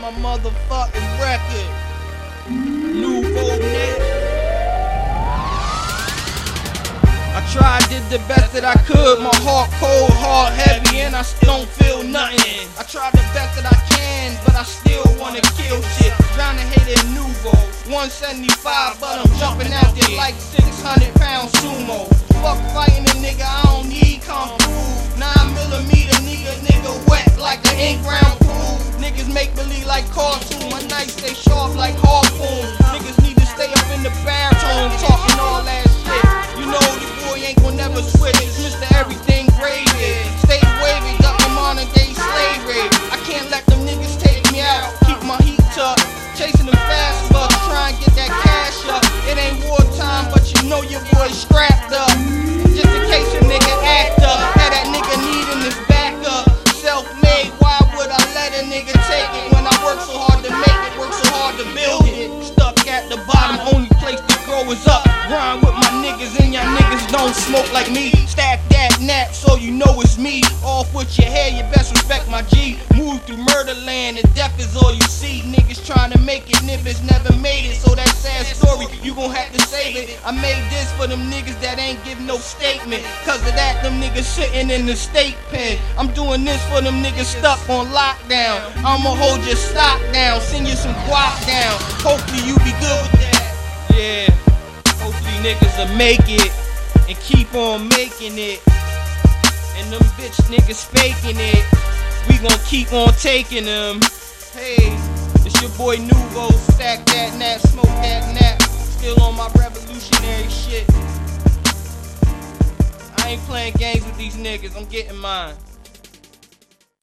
my motherfucking record. Nouveau Net. I tried, did the best that I could. My heart cold, heart heavy, and I still don't feel nothing. I tried the best that I can, but I still wanna kill shit. To hate it Nouveau. 175, but I'm jumping out there like 600 pound sumo. Fuck fighting like harpoon. Niggas need to stay up in the baritone, talking all that shit. You know the boy ain't gon' never switch. It's Mr. Everything gravy. Stay wavy, got my modern day slavery. I can't let them niggas take me out. Keep my heat up, chasing them is up. Grind with my niggas and y'all niggas don't smoke like me. Stack that nap so you know it's me. Off with your hair, you best respect my G. Move through murder land and death is all you see. Niggas trying to make it, niggas never made it. So that sad story, you gon' have to save it. I made this for them niggas that ain't give no statement. Cause of that, them niggas sitting in the state pen. I'm doing this for them niggas stuck on lockdown. I'ma hold your stock down, send you some guap down. Hopefully you be good niggas will make it and keep on making it. And them bitch niggas faking it. We gon' keep on taking them. Hey, it's your boy Nouveau. Stack that nap, smoke that nap. Still on my revolutionary shit. I ain't playing games with these niggas. I'm getting mine.